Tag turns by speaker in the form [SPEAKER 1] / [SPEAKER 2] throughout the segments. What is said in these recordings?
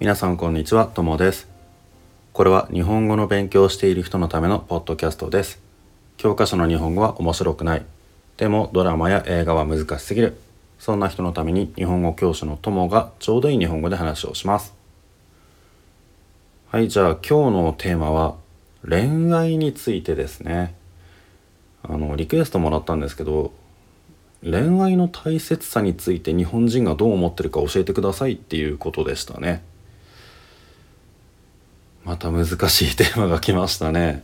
[SPEAKER 1] 皆さんこんにちは、ともです。これは日本語の勉強をしている人のためのポッドキャストです。教科書の日本語は面白くない。でもドラマや映画は難しすぎる。そんな人のために日本語教師のともがちょうどいい日本語で話をします。はい、じゃあ今日のテーマは恋愛についてですね。あの、リクエストもらったんですけど、恋愛の大切さについて日本人がどう思ってるか教えてくださいっていうことでしたね。また難しいテーマが来ましたね。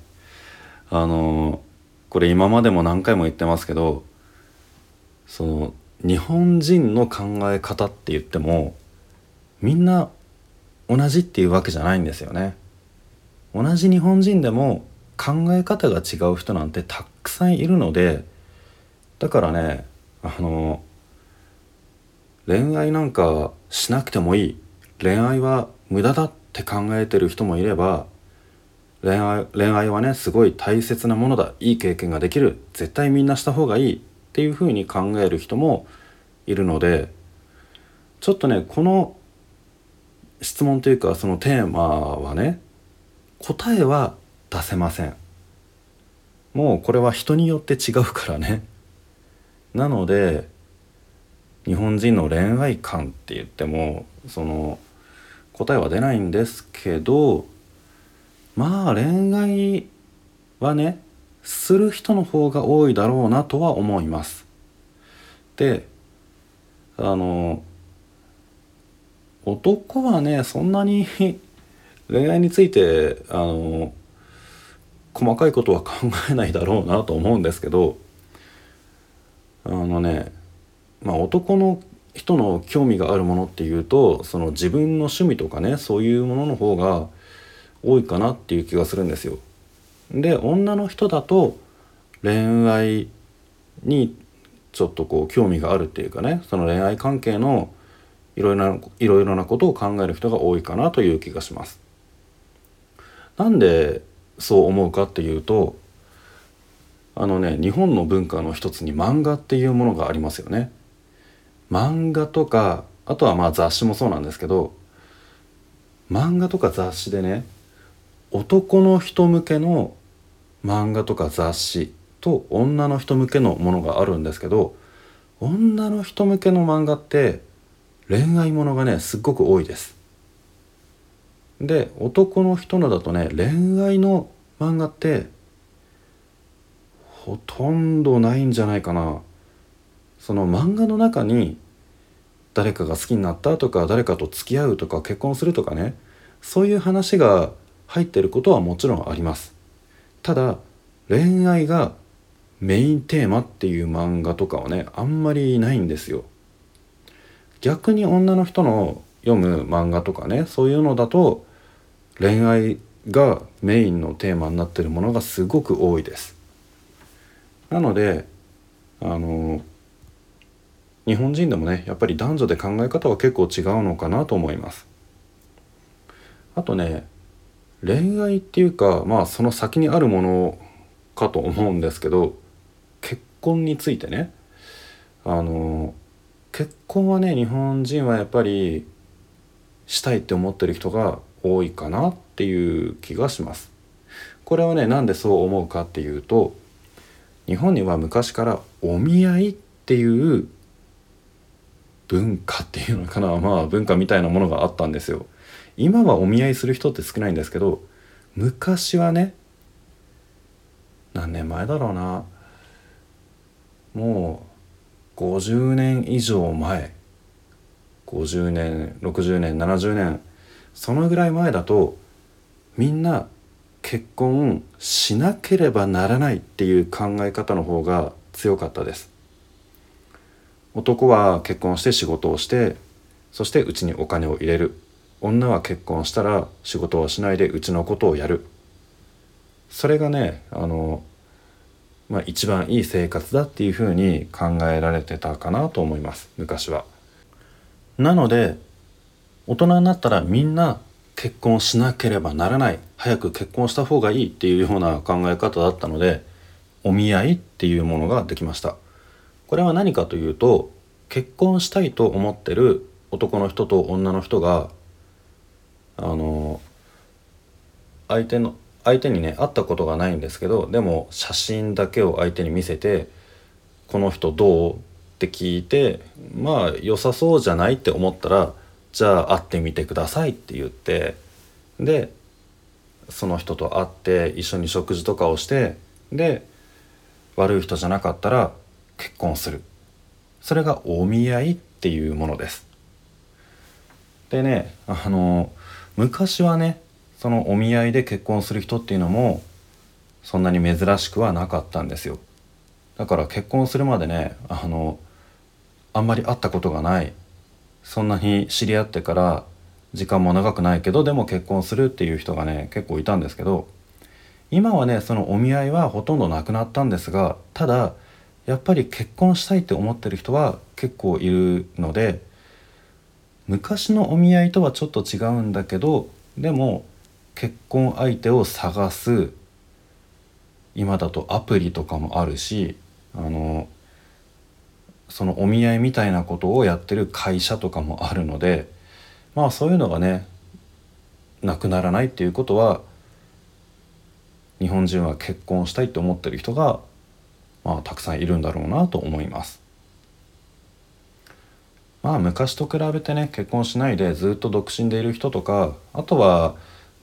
[SPEAKER 1] あのこれ今までも何回も言ってますけどその日本人の考え方って言ってもみんな同じっていうわけじゃないんですよね。同じ日本人でも考え方が違う人なんてたくさんいるのでだからねあの恋愛なんかしなくてもいい恋愛は無駄だっって考えてる人もいれば恋愛恋愛はねすごい大切なものだ。いい経験ができる。絶対みんなした方がいいっていうふうに考える人もいるのでちょっとねこの質問というかそのテーマはね答えは出せません。もうこれは人によって違うからね。なので日本人の恋愛観って言ってもその答えは出ないんですけどまあ恋愛はねする人の方が多いだろうなとは思います。であの男はねそんなに 恋愛についてあの細かいことは考えないだろうなと思うんですけどあのねまあ男の人の興味があるものっていうとその自分の趣味とかねそういうものの方が多いかなっていう気がするんですよ。で女の人だと恋愛にちょっとこう興味があるっていうかねその恋愛関係のいろいろないろいろなことを考える人が多いかなという気がします。なんでそう思うかっていうとあのね日本の文化の一つに漫画っていうものがありますよね。漫画とかあとはまあ雑誌もそうなんですけど漫画とか雑誌でね男の人向けの漫画とか雑誌と女の人向けのものがあるんですけど女の人向けの漫画って恋愛ものがねすっごく多いです。で男の人のだとね恋愛の漫画ってほとんどないんじゃないかな。その漫画の中に誰かが好きになったとか誰かと付き合うとか結婚するとかねそういう話が入ってることはもちろんあります。ただ恋愛がメインテーマっていう漫画とかはねあんまりないんですよ。逆に女の人の読む漫画とかねそういうのだと恋愛がメインのテーマになってるものがすごく多いです。なのであの日本人でもねやっぱり男女で考え方は結構違うのかなと思います。あとね恋愛っていうかまあその先にあるものかと思うんですけど結婚についてね。あの結婚はね日本人はやっぱりしたいって思ってる人が多いかなっていう気がします。これはねなんでそう思うかっていうと日本には昔からお見合いっていう文化っていうのかな。まあ文化みたいなものがあったんですよ。今はお見合いする人って少ないんですけど昔はね何年前だろうな。もう50年以上前。50年60年70年。そのぐらい前だとみんな結婚しなければならないっていう考え方の方が強かったです。男は結婚して仕事をしてそしてうちにお金を入れる。女は結婚したら仕事をしないでうちのことをやる。それがねあの、まあ、一番いい生活だっていうふうに考えられてたかなと思います昔は。なので大人になったらみんな結婚しなければならない。早く結婚した方がいいっていうような考え方だったのでお見合いっていうものができました。これは何かというと結婚したいと思ってる男の人と女の人があの相手の相手にね会ったことがないんですけどでも写真だけを相手に見せて「この人どう?」って聞いてまあ良さそうじゃないって思ったら「じゃあ会ってみてください」って言ってでその人と会って一緒に食事とかをしてで悪い人じゃなかったら結婚する。それがお見合いっていうものです。でねあの昔はねそのお見合いで結婚する人っていうのもそんなに珍しくはなかったんですよ。だから結婚するまでねあのあんまり会ったことがない。そんなに知り合ってから時間も長くないけどでも結婚するっていう人がね結構いたんですけど今はねそのお見合いはほとんどなくなったんですがただやっぱり結婚したいって思ってる人は結構いるので昔のお見合いとはちょっと違うんだけどでも結婚相手を探す今だとアプリとかもあるしあのそのお見合いみたいなことをやってる会社とかもあるのでまあそういうのがねなくならないっていうことは日本人は結婚したいと思ってる人がまあたくさんいるんだろうなと思います。まあ昔と比べてね結婚しないでずっと独身でいる人とかあとは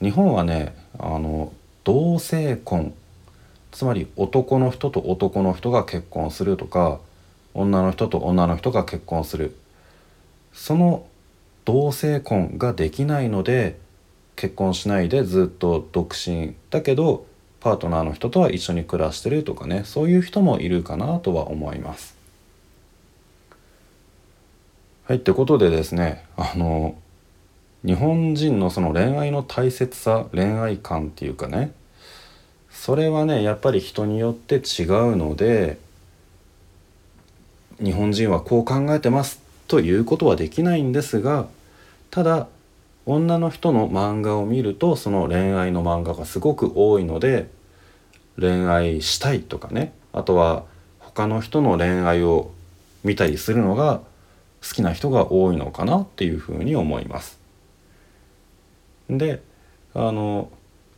[SPEAKER 1] 日本はねあの同性婚つまり男の人と男の人が結婚するとか女の人と女の人が結婚するその同性婚ができないので結婚しないでずっと独身だけどパートナーの人とは一緒に暮らしてるとかねそういう人もいるかなとは思います。はいってことでですねあの日本人のその恋愛の大切さ恋愛観っていうかねそれはねやっぱり人によって違うので日本人はこう考えてますということはできないんですがただ女の人の漫画を見るとその恋愛の漫画がすごく多いので恋愛したいとかね。あとは他の人の恋愛を見たりするのが好きな人が多いのかなっていうふうに思います。であの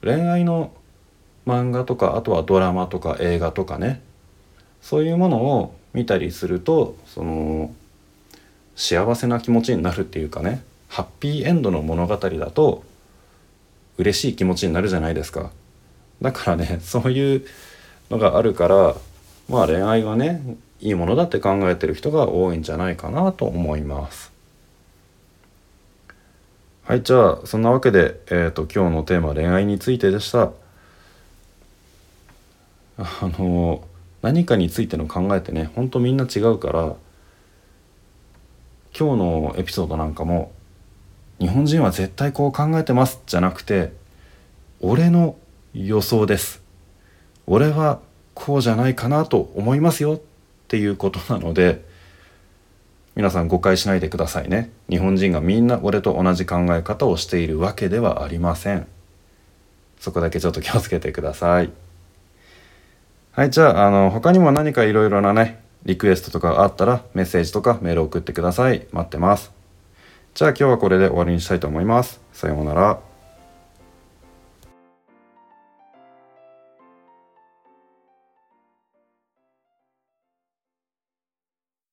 [SPEAKER 1] 恋愛の漫画とかあとはドラマとか映画とかね。そういうものを見たりするとその幸せな気持ちになるっていうかね。ハッピーエンドの物語だと嬉しい気持ちになるじゃないですか。だからね そういうのがあるからまあ恋愛がねいいものだって考えてる人が多いんじゃないかなと思います。はいじゃあそんなわけで、えーと、今日のテーマ恋愛についてでした。あの何かについての考えってねほんとみんな違うから今日のエピソードなんかも日本人は絶対こう考えてますじゃなくて俺の予想です。俺はこうじゃないかなと思いますよっていうことなので皆さん誤解しないでくださいね。日本人がみんな俺と同じ考え方をしているわけではありません。そこだけちょっと気をつけてください。はいじゃああの他にも何かいろいろなねリクエストとかあったらメッセージとかメール送ってください。待ってます。じゃあ今日はこれで終わりにしたいと思います。さようなら。